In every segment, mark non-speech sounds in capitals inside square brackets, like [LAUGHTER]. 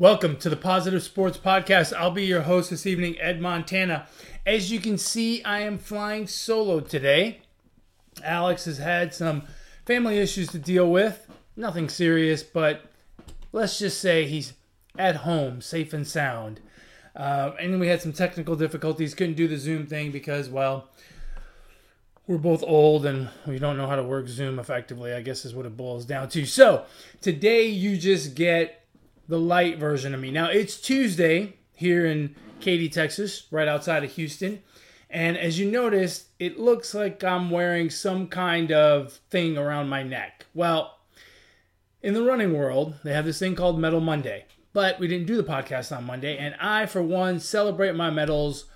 Welcome to the Positive Sports Podcast. I'll be your host this evening, Ed Montana. As you can see, I am flying solo today. Alex has had some family issues to deal with. Nothing serious, but let's just say he's at home, safe and sound. Uh, and we had some technical difficulties. Couldn't do the Zoom thing because, well, we're both old and we don't know how to work Zoom effectively, I guess is what it boils down to. So, today you just get the light version of me. Now, it's Tuesday here in Katy, Texas, right outside of Houston. And as you notice, it looks like I'm wearing some kind of thing around my neck. Well, in the running world, they have this thing called Medal Monday. But we didn't do the podcast on Monday, and I, for one, celebrate my medals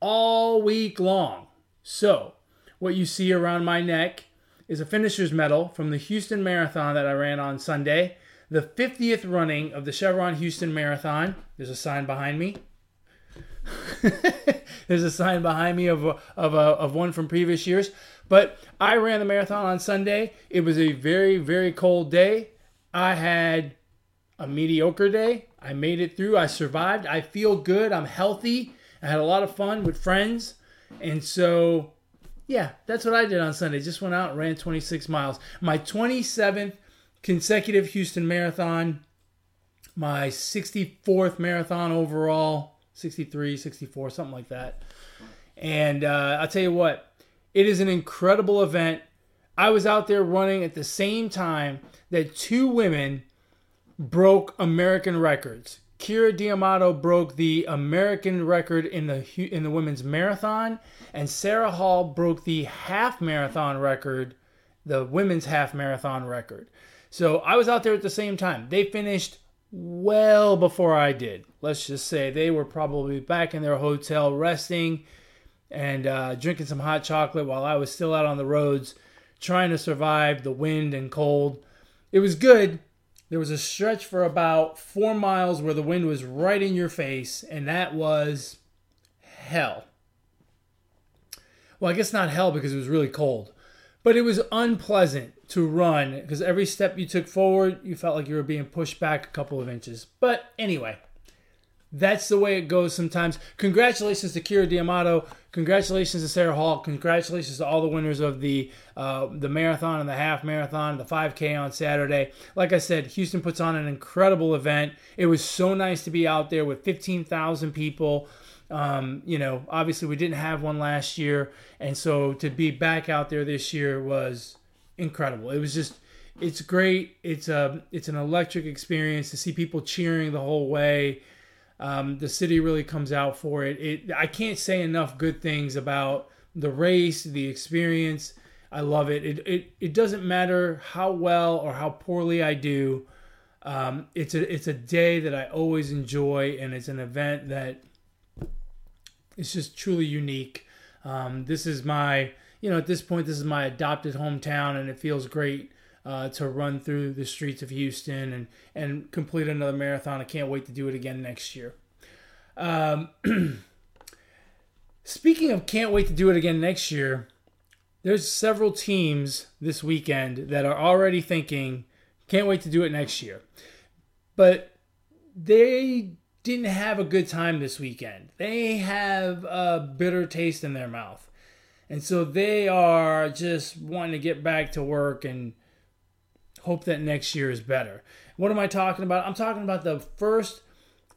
all week long. So, what you see around my neck is a finisher's medal from the Houston Marathon that I ran on Sunday, the 50th running of the Chevron Houston Marathon. There's a sign behind me. [LAUGHS] There's a sign behind me of, of, a, of one from previous years. But I ran the marathon on Sunday. It was a very, very cold day. I had a mediocre day. I made it through. I survived. I feel good. I'm healthy. I had a lot of fun with friends. And so, yeah, that's what I did on Sunday. Just went out and ran 26 miles. My 27th consecutive Houston marathon, my 64th marathon overall 63, 64, something like that. And uh, I'll tell you what, it is an incredible event. I was out there running at the same time that two women broke American records. Keira D'Amato broke the American record in the in the women's marathon, and Sara Hall broke the half marathon record, the women's half marathon record. So I was out there at the same time. They finished well before I did. Let's just say they were probably back in their hotel resting and uh, drinking some hot chocolate while I was still out on the roads trying to survive the wind and cold. It was good. There was a stretch for about four miles where the wind was right in your face, and that was hell. Well, I guess not hell because it was really cold, but it was unpleasant to run because every step you took forward, you felt like you were being pushed back a couple of inches. But anyway, that's the way it goes sometimes. Congratulations to Keira D'Amato. Congratulations to Sara Hall. Congratulations to all the winners of the uh, the marathon and the half marathon, the 5K on Saturday. Like I said, Houston puts on an incredible event. It was so nice to be out there with 15,000 people. Um, you know, obviously we didn't have one last year, and so to be back out there this year was incredible. It was just it's great. It's a it's an electric experience to see people cheering the whole way. Um, the city really comes out for it. It I can't say enough good things about the race, the experience. I love it. It it, it doesn't matter how well or how poorly I do. Um, it's a it's a day that I always enjoy, and it's an event that is just truly unique. Um, this is my you know, at this point, this is my adopted hometown, and it feels great uh, to run through the streets of Houston and and complete another marathon. I can't wait to do it again next year. Um, [CLEARS THROAT] speaking of can't wait to do it again next year, there's several teams this weekend that are already thinking can't wait to do it next year, but they didn't have a good time this weekend. They have a bitter taste in their mouth. And so they are just wanting to get back to work and hope that next year is better. What am I talking about? I'm talking about the first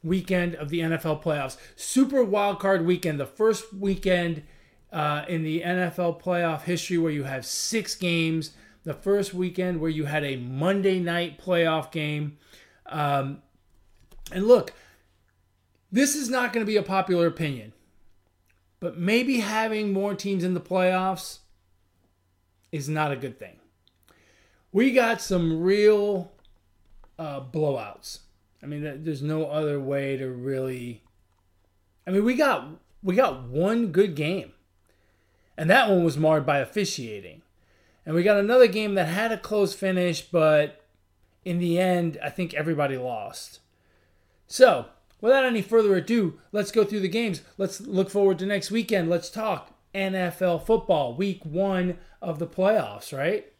weekend of the NFL playoffs. Super wild card weekend, the first weekend uh, in the NFL playoff history where you have six games. The first weekend where you had a Monday night playoff game. Um, and look, this is not going to be a popular opinion. But maybe having more teams in the playoffs is not a good thing. We got some real uh, blowouts. I mean, there's no other way to really. I mean, we got we got one good game, and that one was marred by officiating, and we got another game that had a close finish, but in the end, I think everybody lost. So without any further ado, let's go through the games. Let's look forward to next weekend. Let's talk NFL football, week one of the playoffs, right?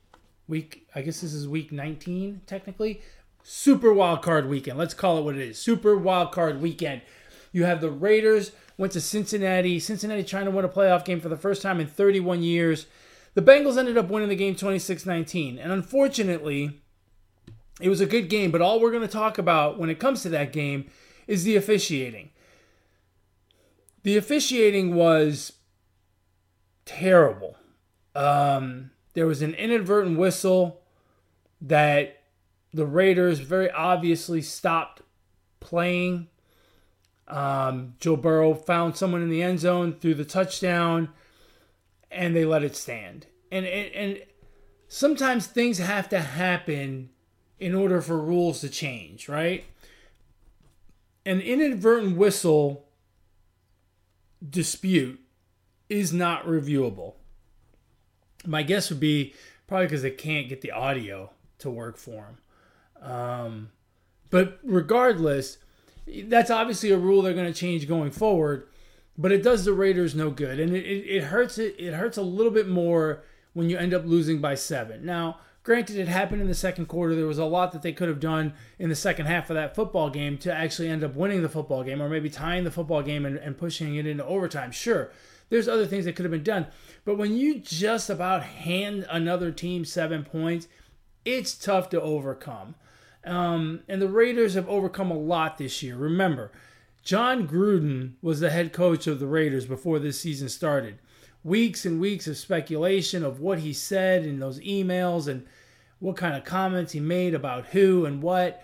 Week, I guess this is week 19, technically. Super wild card weekend. Let's call it what it is. Super wild card weekend. You have the Raiders went to Cincinnati. Cincinnati trying to win a playoff game for the first time in 31 years. The Bengals ended up winning the game 26-19. And unfortunately, it was a good game, but all we're going to talk about when it comes to that game is the officiating. The officiating was terrible. Um, there was an inadvertent whistle that the Raiders very obviously stopped playing. Um, Joe Burrow found someone in the end zone threw the touchdown, and they let it stand. And and, and sometimes things have to happen in order for rules to change, right? An inadvertent whistle dispute is not reviewable. My guess would be probably because they can't get the audio to work for them. Um, but regardless, that's obviously a rule they're going to change going forward. But it does the Raiders no good, and it, it, it hurts it. It hurts a little bit more when you end up losing by seven. Now, Granted, it happened in the second quarter. There was a lot that they could have done in the second half of that football game to actually end up winning the football game or maybe tying the football game and, and pushing it into overtime. Sure, there's other things that could have been done. But when you just about hand another team seven points, it's tough to overcome. Um, and the Raiders have overcome a lot this year. Remember, Jon Gruden was the head coach of the Raiders before this season started. Weeks and weeks of speculation of what he said in those emails and what kind of comments he made about who and what.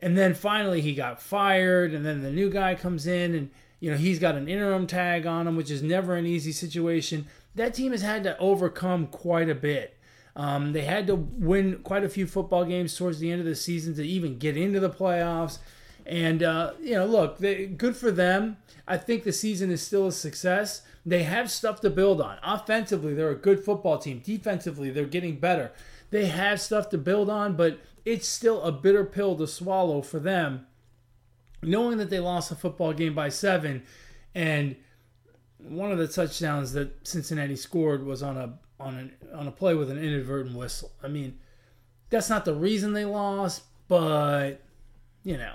And then finally he got fired, and then the new guy comes in, and you know he's got an interim tag on him, which is never an easy situation. That team has had to overcome quite a bit. Um, they had to win quite a few football games towards the end of the season to even get into the playoffs. And uh, you know, look, they, good for them. I think the season is still a success. They have stuff to build on. Offensively, they're a good football team. Defensively, they're getting better. They have stuff to build on, but it's still a bitter pill to swallow for them, knowing that they lost a football game by seven, and one of the touchdowns that Cincinnati scored was on a on an on a play with an inadvertent whistle. I mean, that's not the reason they lost, but you know.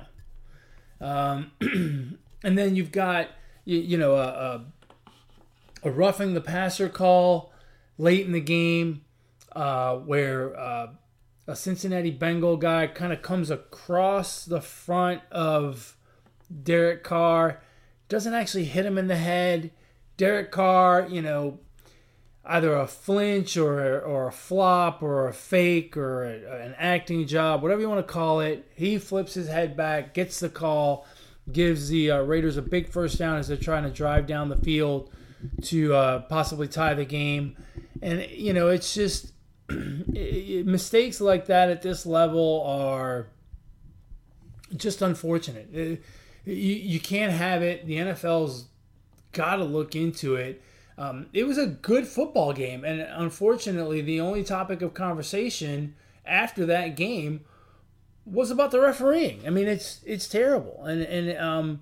Um, [CLEARS THROAT] and then you've got you, you know a, a, a roughing the passer call late in the game uh, where uh, a Cincinnati Bengal guy kind of comes across the front of Derek Carr, doesn't actually hit him in the head. Derek Carr, you know, either a flinch or or a flop or a fake or a, an acting job, whatever you want to call it. He flips his head back, gets the call, gives the uh, Raiders a big first down as they're trying to drive down the field to uh, possibly tie the game. And you know, it's just [CLEARS THROAT] mistakes like that at this level are just unfortunate. you, you can't have it. The NFL's got to look into it. Um, it was a good football game, and unfortunately, the only topic of conversation after that game was about the refereeing. I mean, it's it's terrible, and and um,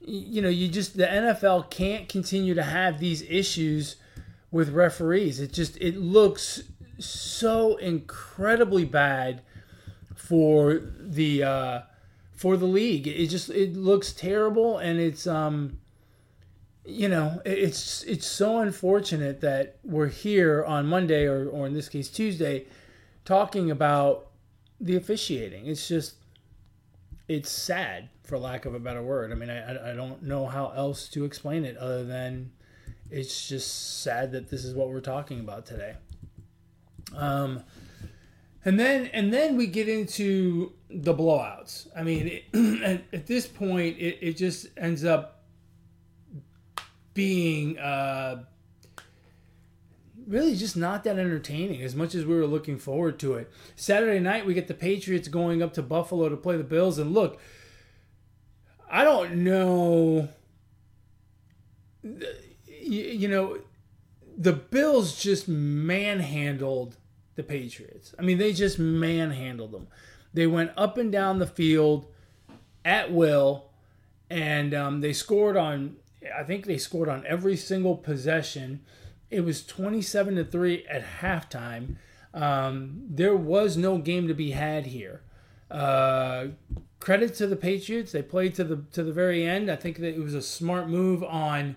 you know, you just the NFL can't continue to have these issues with referees. It just it looks so incredibly bad for the uh, for the league. It just it looks terrible, and it's um, you know, it's it's so unfortunate that we're here on Monday or or in this case Tuesday, talking about the officiating. It's just it's sad for lack of a better word. I mean, I I don't know how else to explain it other than it's just sad that this is what we're talking about today. Um, and then and then we get into the blowouts. I mean, it, [CLEARS THROAT] at, this point, it, it just ends up being uh, really just not that entertaining as much as we were looking forward to it. Saturday night, we get the Patriots going up to Buffalo to play the Bills, and look, I don't know. You, you know, the Bills just manhandled the Patriots. I mean, they just manhandled them. They went up and down the field at will, and um, they scored on. I think they scored on every single possession. It was twenty-seven to three at halftime. Um, there was no game to be had here. Uh, credit to the Patriots; they played to the to the very end. I think that it was a smart move on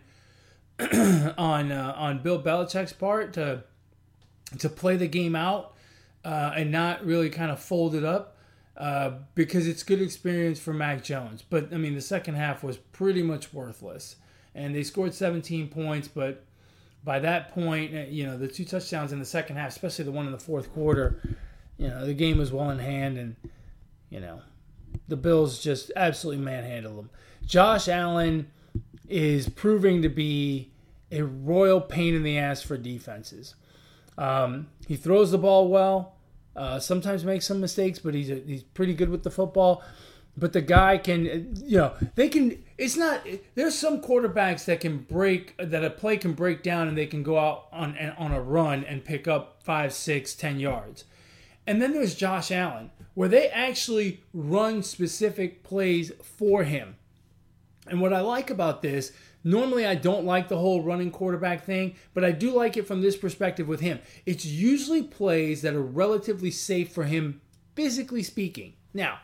[CLEARS THROAT] on uh, on Bill Belichick's part to to play the game out uh, and not really kind of fold it up uh, because it's good experience for Mac Jones. But I mean, the second half was pretty much worthless, and they scored 17 points, but by that point, uh, you know, the two touchdowns in the second half, especially the one in the fourth quarter, you know, the game was well in hand, and you know, the Bills just absolutely manhandled them. Josh Allen is proving to be a royal pain in the ass for defenses. Um, he throws the ball well. Uh, sometimes makes some mistakes, but he's a, he's pretty good with the football. But the guy can, you know, they can. It's not. There's some quarterbacks that can break that a play can break down and they can go out on on a run and pick up five, six, ten yards. And then there's Josh Allen, where they actually run specific plays for him. And what I like about this Normally, I don't like the whole running quarterback thing, but I do like it from this perspective with him. It's usually plays that are relatively safe for him, physically speaking. Now,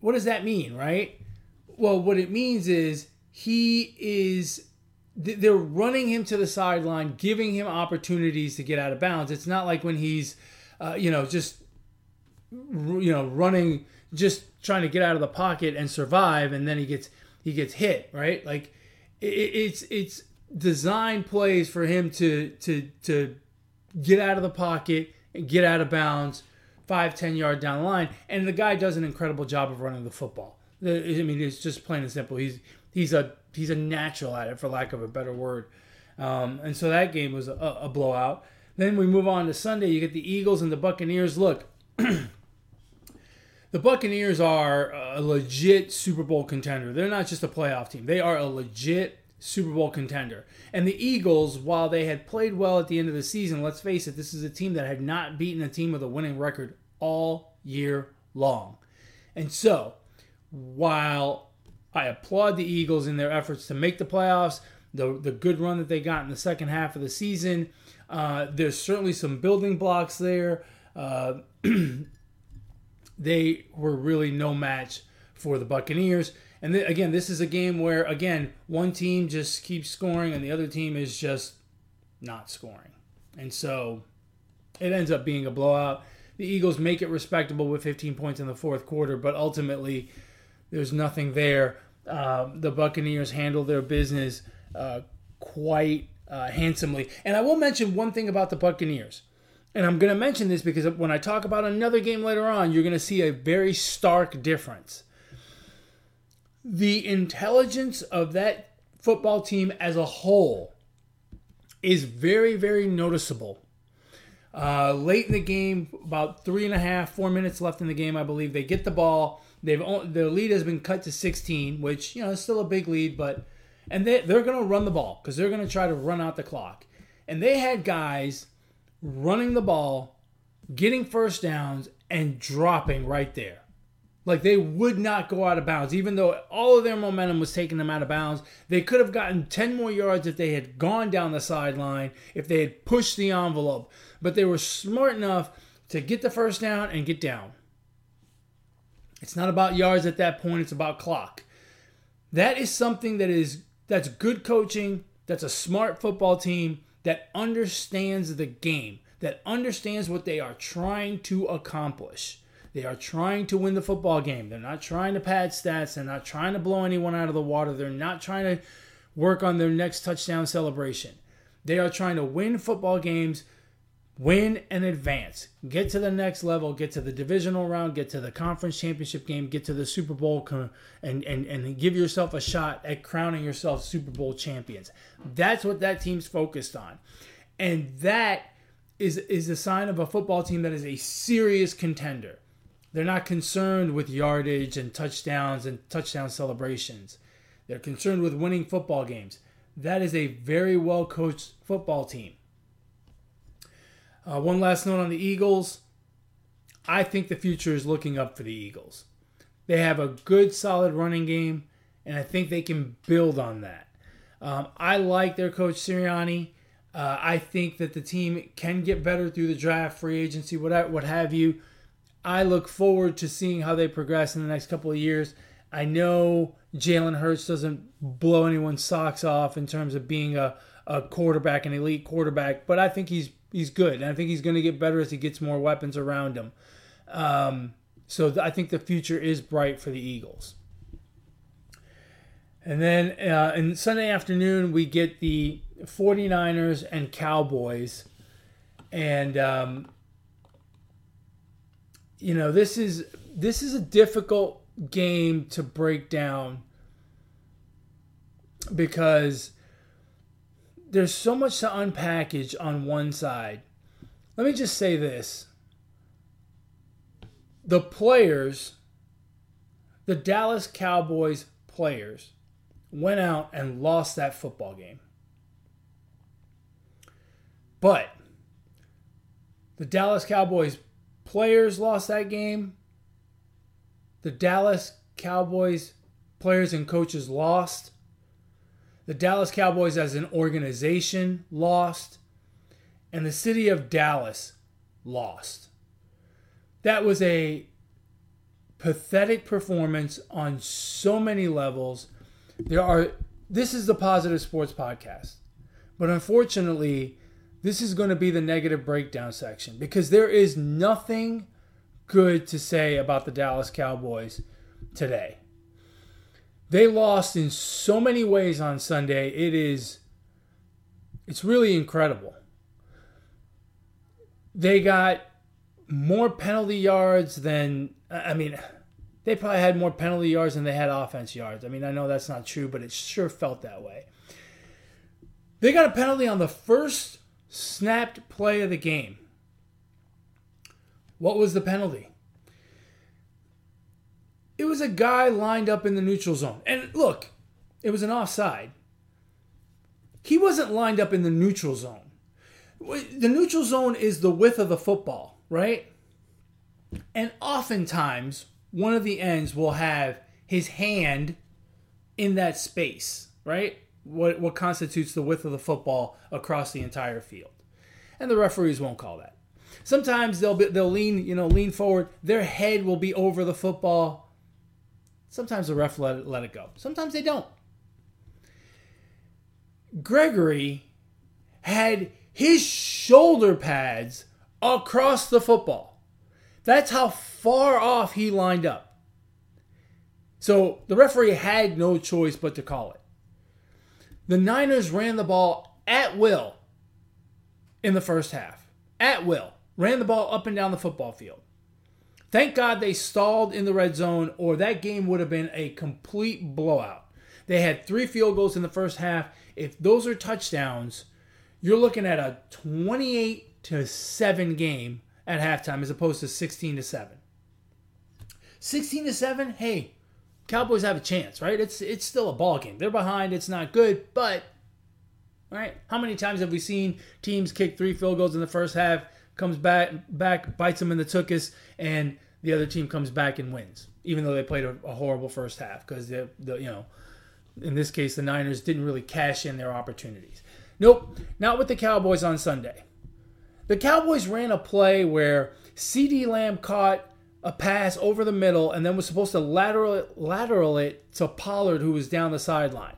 what does that mean, right? Well, what it means is he is they're running him to the sideline, giving him opportunities to get out of bounds. It's not like when he's, uh, you know, just you know running, just trying to get out of the pocket and survive, and then he gets he gets hit, right? Like it's it's design plays for him to to to get out of the pocket and get out of bounds five ten yard down the line. And the guy does an incredible job of running the football. I mean it's just plain and simple. He's he's a he's a natural at it for lack of a better word. Um, and so that game was a, a blowout. Then we move on to sunday. You get the eagles and the buccaneers. Look [CLEARS THROAT] the Buccaneers are a legit Super Bowl contender. They're not just a playoff team, they are a legit Super Bowl contender. And the Eagles, while they had played well at the end of the season, let's face it, this is a team that had not beaten a team with a winning record all year long. And so, while I applaud the Eagles in their efforts to make the playoffs, the, the good run that they got in the second half of the season, uh, there's certainly some building blocks there. Uh, [CLEARS THROAT] they were really no match for the Buccaneers. And th- again, this is a game where again one team just keeps scoring and the other team is just not scoring, and so it ends up being a blowout. The Eagles make it respectable with 15 points in the fourth quarter, but ultimately there's nothing there. Uh, the Buccaneers handle their business uh, quite uh, handsomely. And I will mention one thing about the Buccaneers. And I'm going to mention this because when I talk about another game later on, you're going to see a very stark difference. The intelligence of that football team as a whole is very, very noticeable. Uh, late in the game, about three and a half, four minutes left in the game, I believe they get the ball. They've their lead has been cut to 16, which you know is still a big lead, but and they they're going to run the ball because they're going to try to run out the clock. And they had guys running the ball, getting first downs, and dropping right there. Like they would not go out of bounds, even though all of their momentum was taking them out of bounds. They could have gotten 10 more yards if they had gone down the sideline, if they had pushed the envelope. But they were smart enough to get the first down and get down. It's not about yards at that point, it's about clock. That is something that is that's good coaching, that's a smart football team, that understands the game, that understands what they are trying to accomplish. They are trying to win the football game. They're not trying to pad stats. They're not trying to blow anyone out of the water. They're not trying to work on their next touchdown celebration. They are trying to win football games win and advance. Get to the next level, get to the divisional round, get to the conference championship game, get to the Super Bowl, and, and, and give yourself a shot at crowning yourself Super Bowl champions. That's what that team's focused on. And that is, is a sign of a football team that is a serious contender. They're not concerned with yardage and touchdowns and touchdown celebrations. They're concerned with winning football games. That is a very well coached football team. Uh, one last note on the Eagles. I think the future is looking up for the Eagles. They have a good, solid running game, and I think they can build on that. Um, I like their coach Sirianni. Uh, I think that the team can get better through the draft, free agency, what what have you. I look forward to seeing how they progress in the next couple of years. I know Jalen Hurts doesn't blow anyone's socks off in terms of being a, a quarterback, an elite quarterback, but I think he's he's good, and I think he's going to get better as he gets more weapons around him. Um, so th- I think the future is bright for the Eagles. And then uh, in Sunday afternoon, we get the 49ers and Cowboys. And um, you know, this is this is a difficult game to break down because there's so much to unpackage on one side. Let me just say this. The players, the Dallas Cowboys players, went out and lost that football game. But the Dallas Cowboys players lost that game. The Dallas Cowboys players and coaches lost. The Dallas Cowboys as an organization lost. And the city of Dallas lost. That was a pathetic performance on so many levels. There are this is the positive sports podcast. But unfortunately, this is going to be the negative breakdown section because there is nothing good to say about the Dallas Cowboys today. They lost in so many ways on Sunday. It is it's really incredible. They got more penalty yards than I mean they probably had more penalty yards than they had offense yards. I mean, I know that's not true, but it sure felt that way. They got a penalty on the first snapped play of the game. What was the penalty? It was a guy lined up in the neutral zone. And look, it was an offside. He wasn't lined up in the neutral zone. The neutral zone is the width of the football, right? And oftentimes, one of the ends will have his hand in that space, right? what what constitutes the width of the football across the entire field. And the referees won't call that. Sometimes they'll be, they'll lean, you know, lean forward. Their head will be over the football. Sometimes the ref let it, let it go. Sometimes they don't. Gregory had his shoulder pads across the football. That's how far off he lined up. So the referee had no choice but to call it. The Niners ran the ball at will in the first half. At will. Ran the ball up and down the football field. Thank God they stalled in the red zone, or that game would have been a complete blowout. They had three field goals in the first half. If those are touchdowns, you're looking at a 28 to 7 game at halftime as opposed to 16 to 7. 16 to 7, hey, Cowboys have a chance, right? It's it's still a ball game. They're behind. It's not good, but right. How many times have we seen teams kick three field goals in the first half, comes back back bites them in the tuchus, and the other team comes back and wins, even though they played a, a horrible first half because the the you know in this case the Niners didn't really cash in their opportunities. Nope, not with the Cowboys on Sunday. The Cowboys ran a play where CeeDee Lamb caught a pass over the middle and then was supposed to lateral, lateral it to Pollard, who was down the sideline.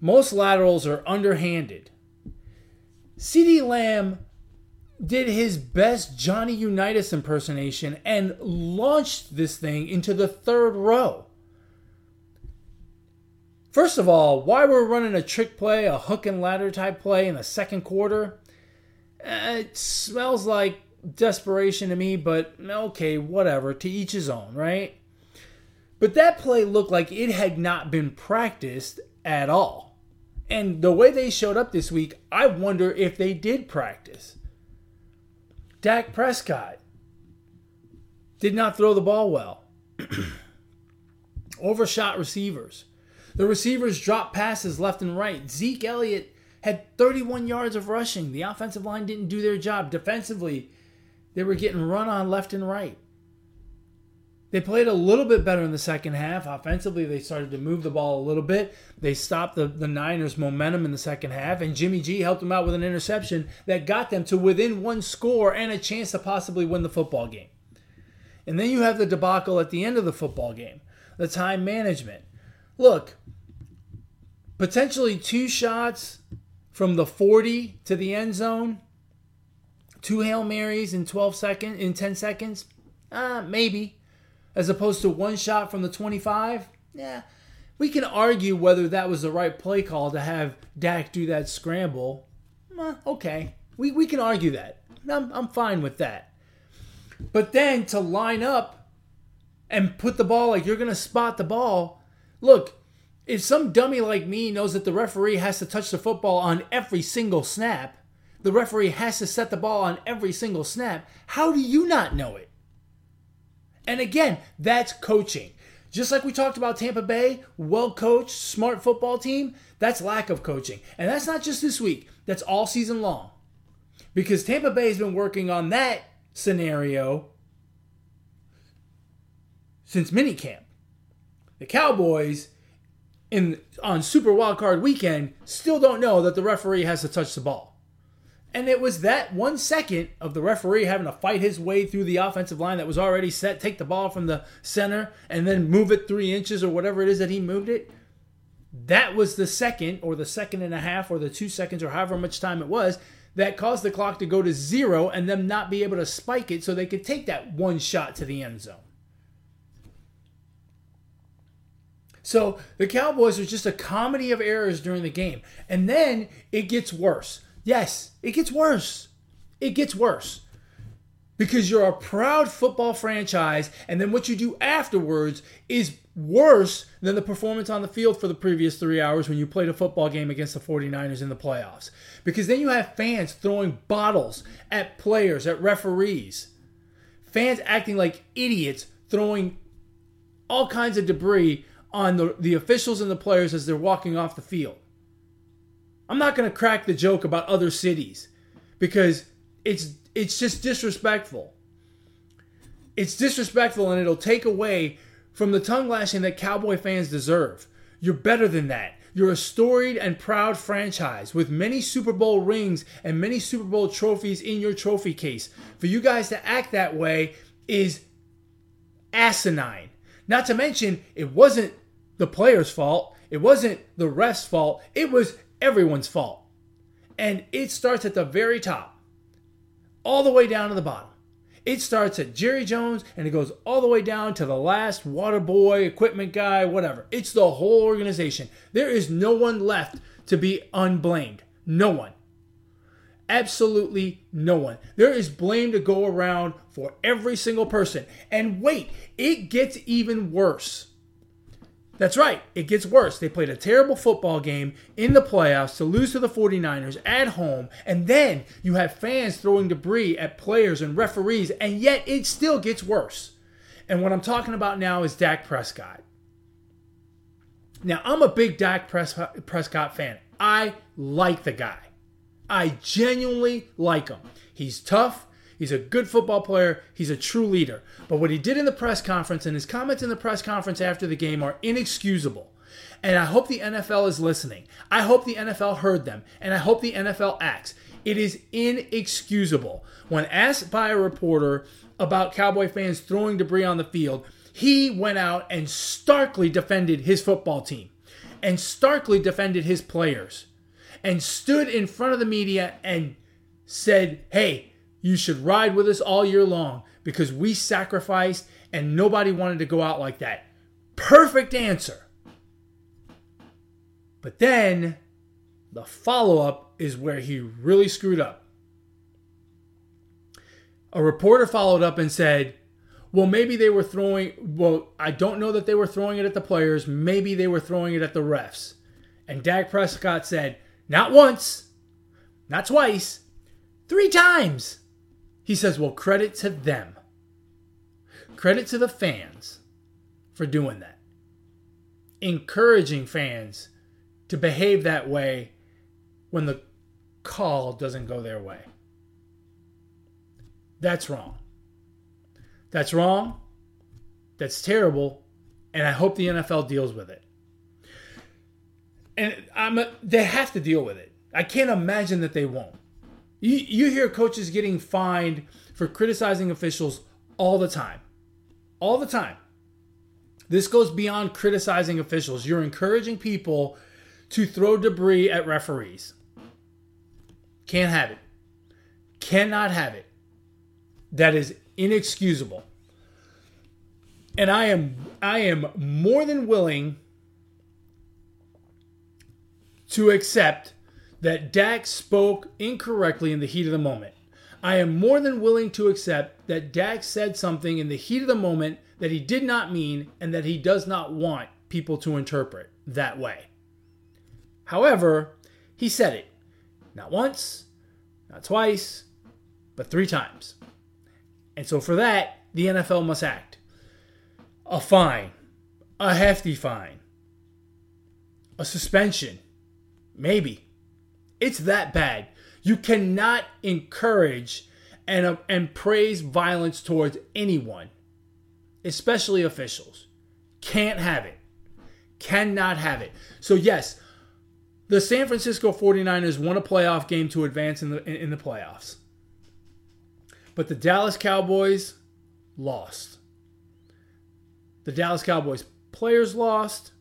Most laterals are underhanded. CeeDee Lamb did his best Johnny Unitas impersonation and launched this thing into the third row. First of all, why we're running a trick play, a hook and ladder type play in the second quarter, eh, it smells like desperation to me, but okay, whatever. To each his own, right? But that play looked like it had not been practiced at all. And the way they showed up this week, I wonder if they did practice. Dak Prescott did not throw the ball well. [CLEARS THROAT] Overshot receivers. The receivers dropped passes left and right. Zeke Elliott had 31 yards of rushing. The offensive line didn't do their job. Defensively, they were getting run on left and right. They played a little bit better in the second half. Offensively, they started to move the ball a little bit. They stopped the, the Niners' momentum in the second half, and Jimmy G helped them out with an interception that got them to within one score and a chance to possibly win the football game. And then you have the debacle at the end of the football game, the time management. Look, potentially two shots from the 40 to the end zone, two Hail Marys in 12 seconds, in 10 seconds, uh, maybe as opposed to one shot from the 25, yeah, we can argue whether that was the right play call to have Dak do that scramble. Okay, we, we can argue that. I'm, I'm fine with that. But then to line up and put the ball like you're going to spot the ball, look, if some dummy like me knows that the referee has to touch the football on every single snap, the referee has to set the ball on every single snap, how do you not know it? And again, that's coaching. Just like we talked about Tampa Bay, well coached, smart football team, that's lack of coaching. And that's not just this week, that's all season long. Because Tampa Bay has been working on that scenario since minicamp. The Cowboys in on Super Wildcard weekend still don't know that the referee has to touch the ball. And it was that one second of the referee having to fight his way through the offensive line that was already set, take the ball from the center, and then move it three inches or whatever it is that he moved it. That was the second, or the second and a half, or the two seconds, or however much time it was, that caused the clock to go to zero and them not be able to spike it so they could take that one shot to the end zone. So the Cowboys are just a comedy of errors during the game. And then it gets worse. Yes, it gets worse. It gets worse. Because you're a proud football franchise, and then what you do afterwards is worse than the performance on the field for the previous three hours when you played a football game against the 49ers in the playoffs. Because then you have fans throwing bottles at players, at referees, fans acting like idiots, throwing all kinds of debris on the, the officials and the players as they're walking off the field. I'm not going to crack the joke about other cities because it's it's just disrespectful. It's disrespectful and it'll take away from the tongue lashing that Cowboy fans deserve. You're better than that. You're a storied and proud franchise with many Super Bowl rings and many Super Bowl trophies in your trophy case. For you guys to act that way is asinine. Not to mention, it wasn't the player's fault. It wasn't the ref's fault. It was everyone's fault. And it starts at the very top, all the way down to the bottom. It starts at Jerry Jones and it goes all the way down to the last water boy, equipment guy, whatever. It's the whole organization. There is no one left to be unblamed. No one. Absolutely no one. There is blame to go around for every single person. And wait, it gets even worse. That's right. It gets worse. They played a terrible football game in the playoffs to lose to the 49ers at home. And then you have fans throwing debris at players and referees. And yet it still gets worse. And what I'm talking about now is Dak Prescott. Now, I'm a big Dak Prescott fan. I like the guy. I genuinely like him. He's tough. He's a good football player. He's a true leader. But what he did in the press conference and his comments in the press conference after the game are inexcusable. And I hope the NFL is listening. I hope the NFL heard them. And I hope the NFL acts. It is inexcusable. When asked by a reporter about Cowboy fans throwing debris on the field, he went out and starkly defended his football team and starkly defended his players and stood in front of the media and said, Hey, you should ride with us all year long because we sacrificed and nobody wanted to go out like that. Perfect answer. But then the follow up is where he really screwed up. A reporter followed up and said, well, maybe they were throwing, well, I don't know that they were throwing it at the players. Maybe they were throwing it at the refs. And Dak Prescott said, not once, not twice, three times. He says, well, credit to them. Credit to the fans for doing that. Encouraging fans to behave that way when the call doesn't go their way. That's wrong. That's wrong. That's terrible, and I hope the NFL deals with it. And I'm a, they have to deal with it. I can't imagine that they won't. You, you hear coaches getting fined for criticizing officials all the time. All the time. This goes beyond criticizing officials. You're encouraging people to throw debris at referees. Can't have it. Cannot have it. That is inexcusable. And I am I am more than willing to accept that Dak spoke incorrectly in the heat of the moment. I am more than willing to accept that Dak said something in the heat of the moment that he did not mean and that he does not want people to interpret that way. However, he said it not once, not twice, but three times. And so for that, the NFL must act. A fine, a hefty fine, a suspension, maybe. It's that bad. You cannot encourage and, uh, and praise violence towards anyone, especially officials. Can't have it. Cannot have it. So, yes, the San Francisco 49ers won a playoff game to advance in the, in, in the playoffs. But the Dallas Cowboys lost. The Dallas Cowboys players lost,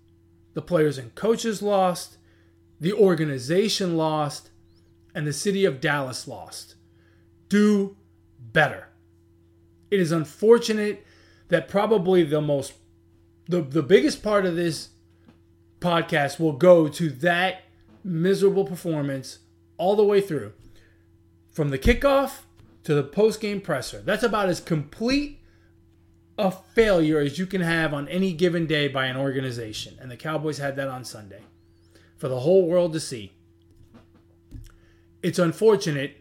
the players and coaches lost, the organization lost, and the city of Dallas lost. Do better. It is unfortunate that probably the most the, the biggest part of this podcast will go to that miserable performance all the way through. From the kickoff to the post game presser. That's about as complete a failure as you can have on any given day by an organization. And the Cowboys had that on Sunday for the whole world to see. It's unfortunate,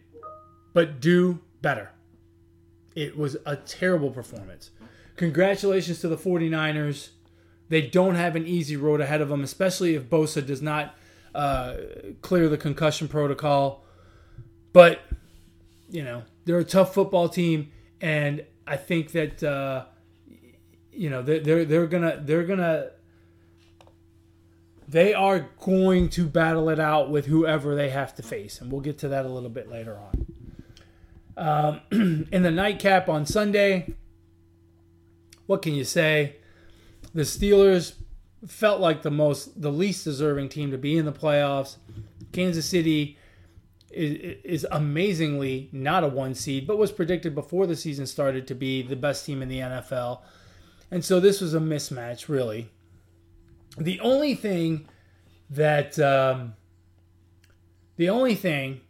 but do better. It was a terrible performance. Congratulations to the 49ers. They don't have an easy road ahead of them, especially if Bosa does not uh, clear the concussion protocol. But, you know, they're a tough football team, and I think that uh, you know they're, they're they're gonna they're gonna they are going to battle it out with whoever they have to face, and we'll get to that a little bit later on. Um, [CLEARS THROAT] in the nightcap on Sunday, what can you say? The Steelers felt like the most the least deserving team to be in the playoffs. Kansas City is, is amazingly not a one seed, but was predicted before the season started to be the best team in the NFL. And so this was a mismatch, really. The only thing that, um, the only thing,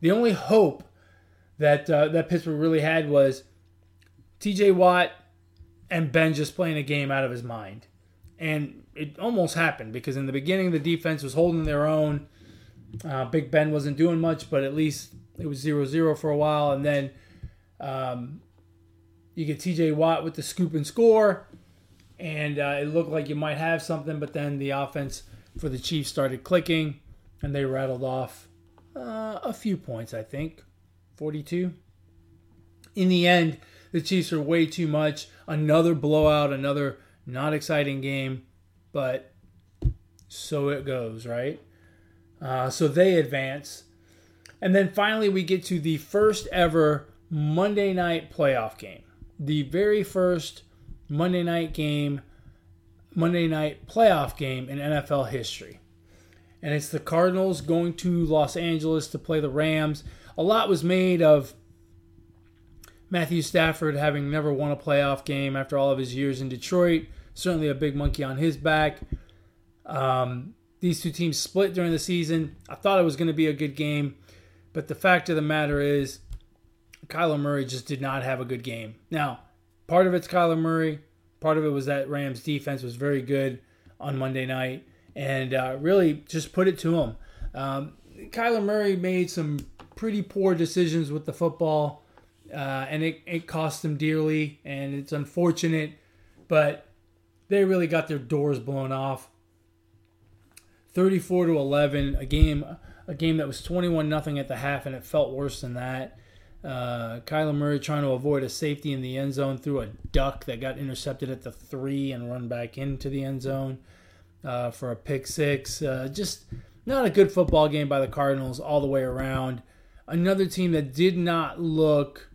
the only hope that uh, that Pittsburgh really had was T.J. Watt and Ben just playing a game out of his mind, and it almost happened because in the beginning the defense was holding their own uh, Big Ben wasn't doing much, but at least it was 0 0 for a while. And then um, you get TJ Watt with the scoop and score. And uh, it looked like you might have something, but then the offense for the Chiefs started clicking and they rattled off uh, a few points, I think 42. In the end, the Chiefs are way too much. Another blowout, another not exciting game, but so it goes, right? Uh, so they advance. And then finally, we get to the first ever Monday night playoff game. The very first Monday night game, Monday night playoff game in NFL history. And it's the Cardinals going to Los Angeles to play the Rams. A lot was made of Matthew Stafford having never won a playoff game after all of his years in Detroit. Certainly a big monkey on his back. Um, these two teams split during the season. I thought it was going to be a good game, but the fact of the matter is, Kyler Murray just did not have a good game. Now, part of it's Kyler Murray. Part of it was that Rams defense was very good on Monday night and uh, really just put it to him. Um, Kyler Murray made some pretty poor decisions with the football, uh, and it, it cost them dearly, and it's unfortunate, but they really got their doors blown off 34 to 11, a game a game that was 21 nothing at the half and it felt worse than that. Uh, Kyler Murray trying to avoid a safety in the end zone threw a duck that got intercepted at the three and run back into the end zone uh, for a pick six. Uh, just not a good football game by the Cardinals all the way around. Another team that did not look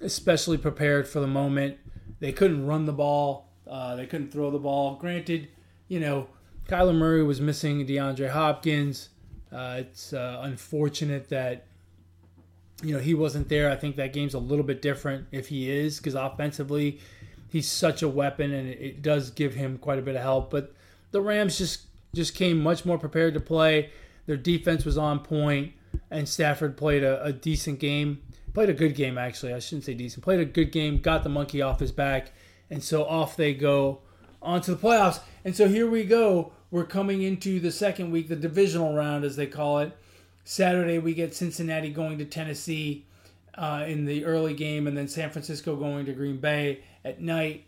especially prepared for the moment. They couldn't run the ball. Uh, they couldn't throw the ball. Granted, you know, Kyler Murray was missing DeAndre Hopkins. Uh, it's uh, unfortunate that you know he wasn't there. I think that game's a little bit different if he is because offensively he's such a weapon and it does give him quite a bit of help. But the Rams just just came much more prepared to play. Their defense was on point, and Stafford played a, a decent game. Played a good game actually. I shouldn't say decent. Played a good game. Got the monkey off his back, and so off they go onto the playoffs. And so here we go. We're coming into the second week, the divisional round as they call it. Saturday we get Cincinnati going to Tennessee uh, in the early game, and then San Francisco going to Green Bay at night.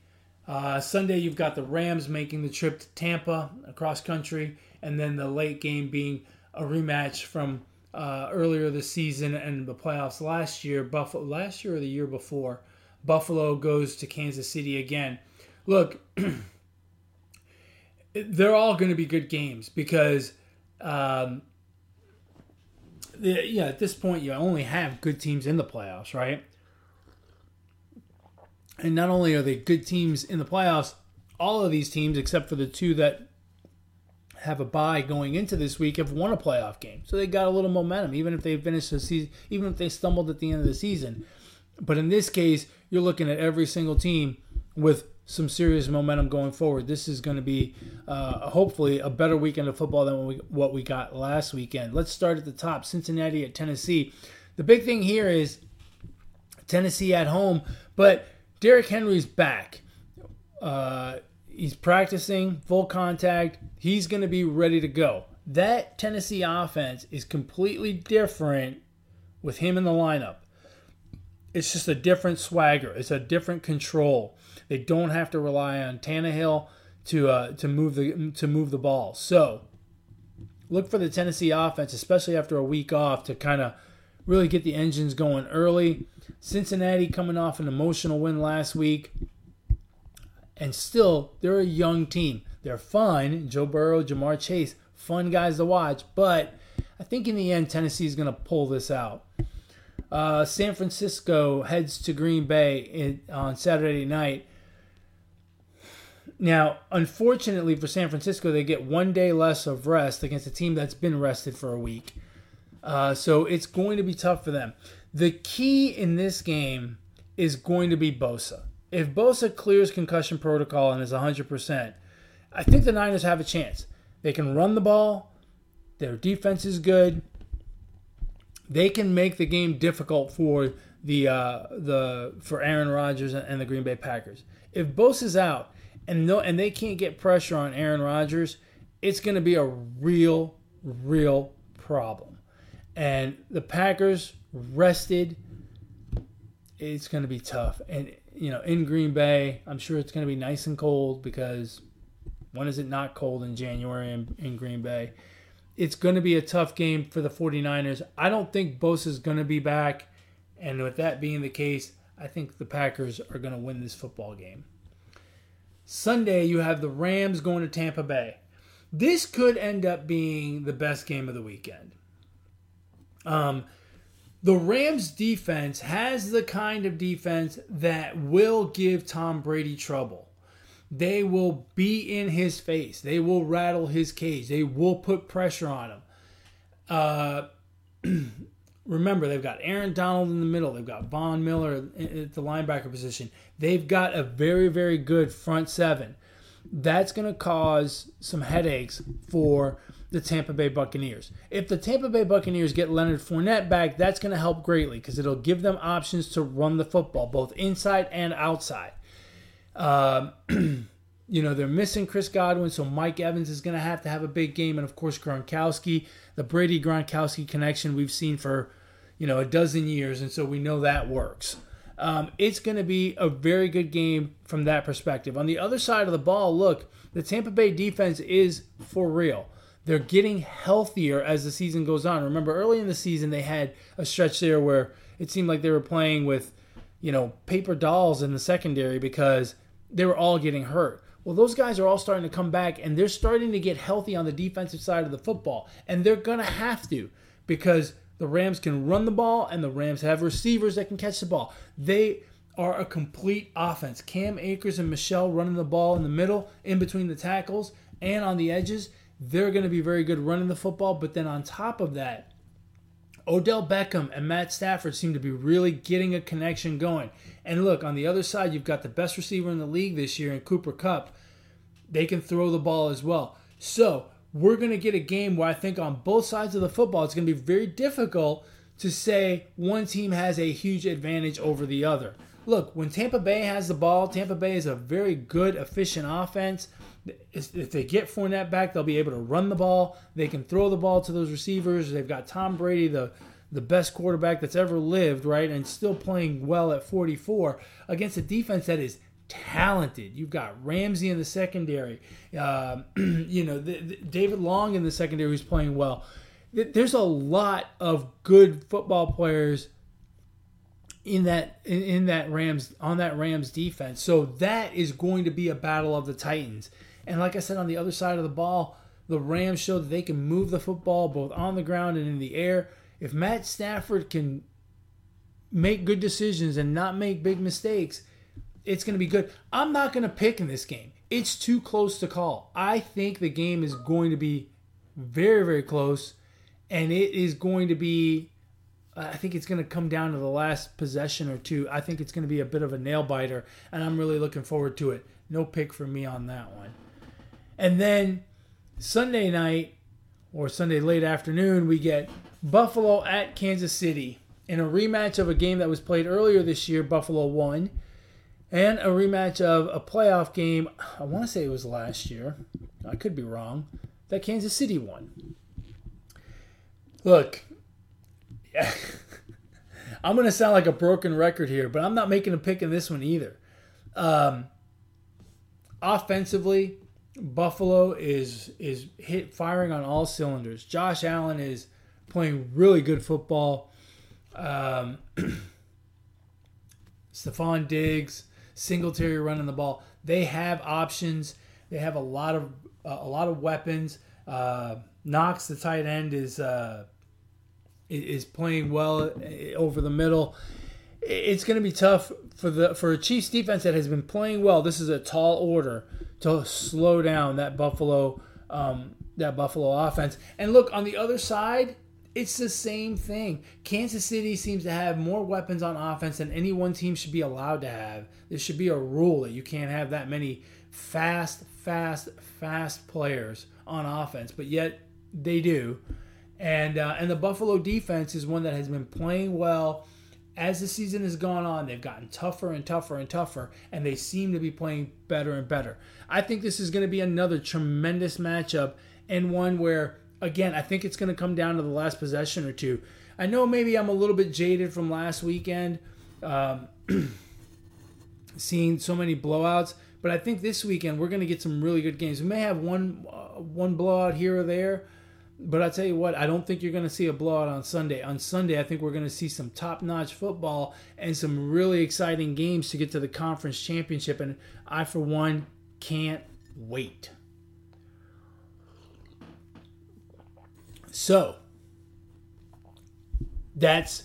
Uh, Sunday you've got the Rams making the trip to Tampa across country, and then the late game being a rematch from uh, earlier this season and the playoffs last year. Buffalo last year or the year before, Buffalo goes to Kansas City again. Look, [CLEARS THROAT] they're all going to be good games because um, yeah, at this point, you only have good teams in the playoffs, right? And not only are they good teams in the playoffs, all of these teams, except for the two that have a bye going into this week, have won a playoff game. So they got a little momentum, even if they finished the season, even if they stumbled at the end of the season. But in this case, you're looking at every single team with some serious momentum going forward. This is going to be uh, hopefully a better weekend of football than what we, what we got last weekend. Let's start at the top Cincinnati at Tennessee. The big thing here is Tennessee at home, but Derrick Henry's back. Uh, he's practicing full contact. He's going to be ready to go. That Tennessee offense is completely different with him in the lineup. It's just a different swagger. It's a different control. They don't have to rely on Tannehill to uh, to move the to move the ball. So look for the Tennessee offense, especially after a week off, to kind of really get the engines going early. Cincinnati coming off an emotional win last week, and still they're a young team. They're fun. Joe Burrow, Ja'Marr Chase, fun guys to watch. But I think in the end, Tennessee is going to pull this out. Uh, San Francisco heads to Green Bay in, on Saturday night. Now, unfortunately for San Francisco, they get one day less of rest against a team that's been rested for a week. Uh, so it's going to be tough for them. The key in this game is going to be Bosa. If Bosa clears concussion protocol and is 100%, I think the Niners have a chance. They can run the ball, their defense is good. They can make the game difficult for the uh, the for Aaron Rodgers and the Green Bay Packers. If Bosa's out, and no, and they can't get pressure on Aaron Rodgers, it's going to be a real, real problem. And the Packers rested. It's going to be tough. And you know, in Green Bay, I'm sure it's going to be nice and cold because when is it not cold in January in, in Green Bay? It's going to be a tough game for the 49ers. I don't think Bosa is going to be back. And with that being the case, I think the Packers are going to win this football game. Sunday, you have the Rams going to Tampa Bay. This could end up being the best game of the weekend. Um, the Rams defense has the kind of defense that will give Tom Brady trouble. They will be in his face. They will rattle his cage. They will put pressure on him. Uh, [CLEARS THROAT] remember, they've got Aaron Donald in the middle. They've got Von Miller at the linebacker position. They've got a very, very good front seven. That's going to cause some headaches for the Tampa Bay Buccaneers. If the Tampa Bay Buccaneers get Leonard Fournette back, that's going to help greatly because it'll give them options to run the football, both inside and outside. Um, [CLEARS THROAT] you know, they're missing Chris Godwin, so Mike Evans is going to have to have a big game. And of course, Gronkowski, the Brady Gronkowski connection we've seen for, you know, a dozen years. And so we know that works. Um, it's going to be a very good game from that perspective. On the other side of the ball, look, the Tampa Bay defense is for real. They're getting healthier as the season goes on. Remember, early in the season, they had a stretch there where it seemed like they were playing with, you know, paper dolls in the secondary because they were all getting hurt. Well, those guys are all starting to come back and they're starting to get healthy on the defensive side of the football. And they're going to have to because the Rams can run the ball and the Rams have receivers that can catch the ball. They are a complete offense. Cam Akers and Michel running the ball in the middle, in between the tackles, and on the edges. They're going to be very good running the football. But then on top of that, Odell Beckham and Matt Stafford seem to be really getting a connection going. And look, on the other side, you've got the best receiver in the league this year in Cooper Kupp. They can throw the ball as well. So we're going to get a game where I think on both sides of the football, it's going to be very difficult to say one team has a huge advantage over the other. Look, when Tampa Bay has the ball, Tampa Bay is a very good, efficient offense. If they get Fournette back, they'll be able to run the ball. They can throw the ball to those receivers. They've got Tom Brady, the the best quarterback that's ever lived, right, and still playing well at 44 against a defense that is talented. You've got Ramsey in the secondary. Uh, [CLEARS THROAT] you know, the, the David Long in the secondary who's playing well. There's a lot of good football players in that in, in that Rams on that Rams defense. So that is going to be a battle of the Titans. And like I said, on the other side of the ball, the Rams show that they can move the football both on the ground and in the air. If Matt Stafford can make good decisions and not make big mistakes, it's going to be good. I'm not going to pick in this game. It's too close to call. I think the game is going to be very, very close, and it is going to be I think it's going to come down to the last possession or two. I think it's going to be a bit of a nail biter, and I'm really looking forward to it. No pick for me on that one. And then Sunday night or Sunday late afternoon, we get Buffalo at Kansas City in a rematch of a game that was played earlier this year. Buffalo won, and a rematch of a playoff game. I want to say it was last year. I could be wrong. That Kansas City won. Look, [LAUGHS] I'm going to sound like a broken record here, but I'm not making a pick in this one either. Um, offensively, Buffalo is is hit firing on all cylinders. Josh Allen is playing really good football. Um, [CLEARS THROAT] Stefon Diggs, Singletary running the ball. They have options. They have a lot of uh, a lot of weapons. Uh, Knox, the tight end, is uh, is playing well eh, over the middle. It's going to be tough for the for a Chiefs defense that has been playing well. This is a tall order to slow down that Buffalo um, that Buffalo offense. And look on the other side, it's the same thing. Kansas City seems to have more weapons on offense than any one team should be allowed to have. There should be a rule that you can't have that many fast, fast, fast players on offense, but yet they do. And uh, and the Buffalo defense is one that has been playing well as the season has gone on. They've gotten tougher and tougher and tougher, and they seem to be playing better and better. I think this is going to be another tremendous matchup and one where again I think it's going to come down to the last possession or two. I know maybe I'm a little bit jaded from last weekend, um, [CLEARS THROAT] seeing so many blowouts. But I think this weekend we're going to get some really good games. We may have one uh, one blowout here or there, but I tell you what, I don't think you're going to see a blowout on Sunday. On Sunday, I think we're going to see some top-notch football and some really exciting games to get to the conference championship. And I, for one, can't wait. So that's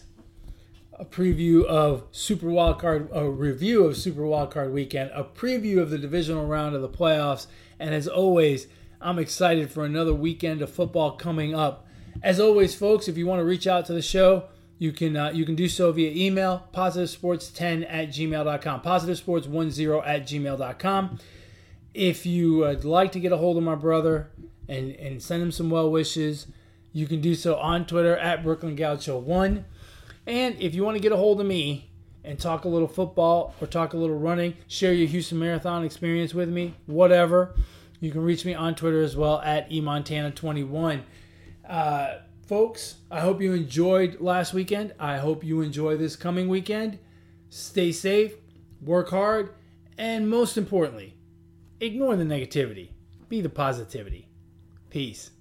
a preview of Super Wildcard, a review of Super Wildcard Weekend, a preview of the divisional round of the playoffs, and as always I'm excited for another weekend of football coming up. As always, folks, if you want to reach out to the show, you can uh, you can do so via email, positivesports10 at gmail.com, positivesports10 at gmail.com. If you would like to get a hold of my brother and, and send him some well wishes, you can do so on Twitter at Brooklyn Gaucho 1. And if you want to get a hold of me and talk a little football or talk a little running, share your Houston Marathon experience with me, whatever you can reach me on Twitter as well at emontana21. Uh, folks, I hope you enjoyed last weekend. I hope you enjoy this coming weekend. Stay safe, work hard, and most importantly, ignore the negativity. Be the positivity. Peace.